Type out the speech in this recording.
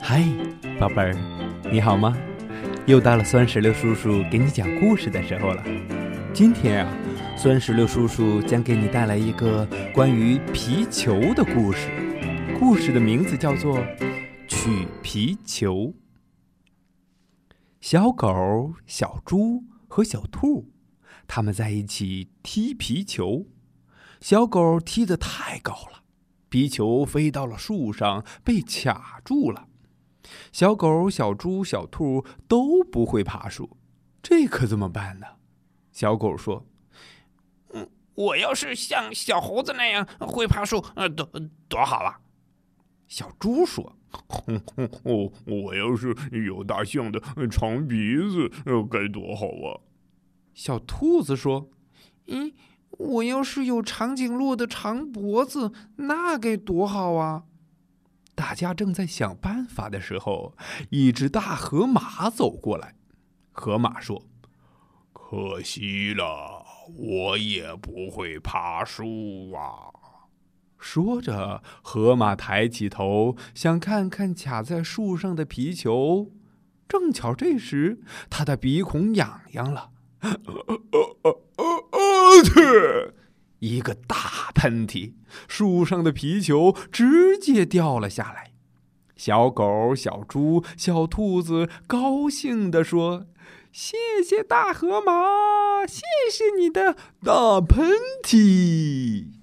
嗨，宝贝儿，你好吗？又到了酸石榴叔叔给你讲故事的时候了。今天啊，酸石榴叔叔将给你带来一个关于皮球的故事。故事的名字叫做《取皮球》。小狗、小猪和小兔，他们在一起踢皮球。小狗踢得太高了，皮球飞到了树上，被卡住了。小狗、小猪、小兔都不会爬树，这可怎么办呢？小狗说：“嗯，我要是像小猴子那样会爬树，呃，多多好啊！”小猪说：“哦，我要是有大象的长鼻子，该多好啊！”小兔子说：“咦，我要是有长颈鹿的长脖子，那该多好啊！”大家正在想办法的时候，一只大河马走过来。河马说：“可惜了，我也不会爬树啊。”说着，河马抬起头，想看看卡在树上的皮球。正巧这时，他的鼻孔痒痒了，一个大喷嚏，树上的皮球直接掉了下来。小狗、小猪、小兔子高兴地说：“谢谢大河马，谢谢你的大喷嚏。”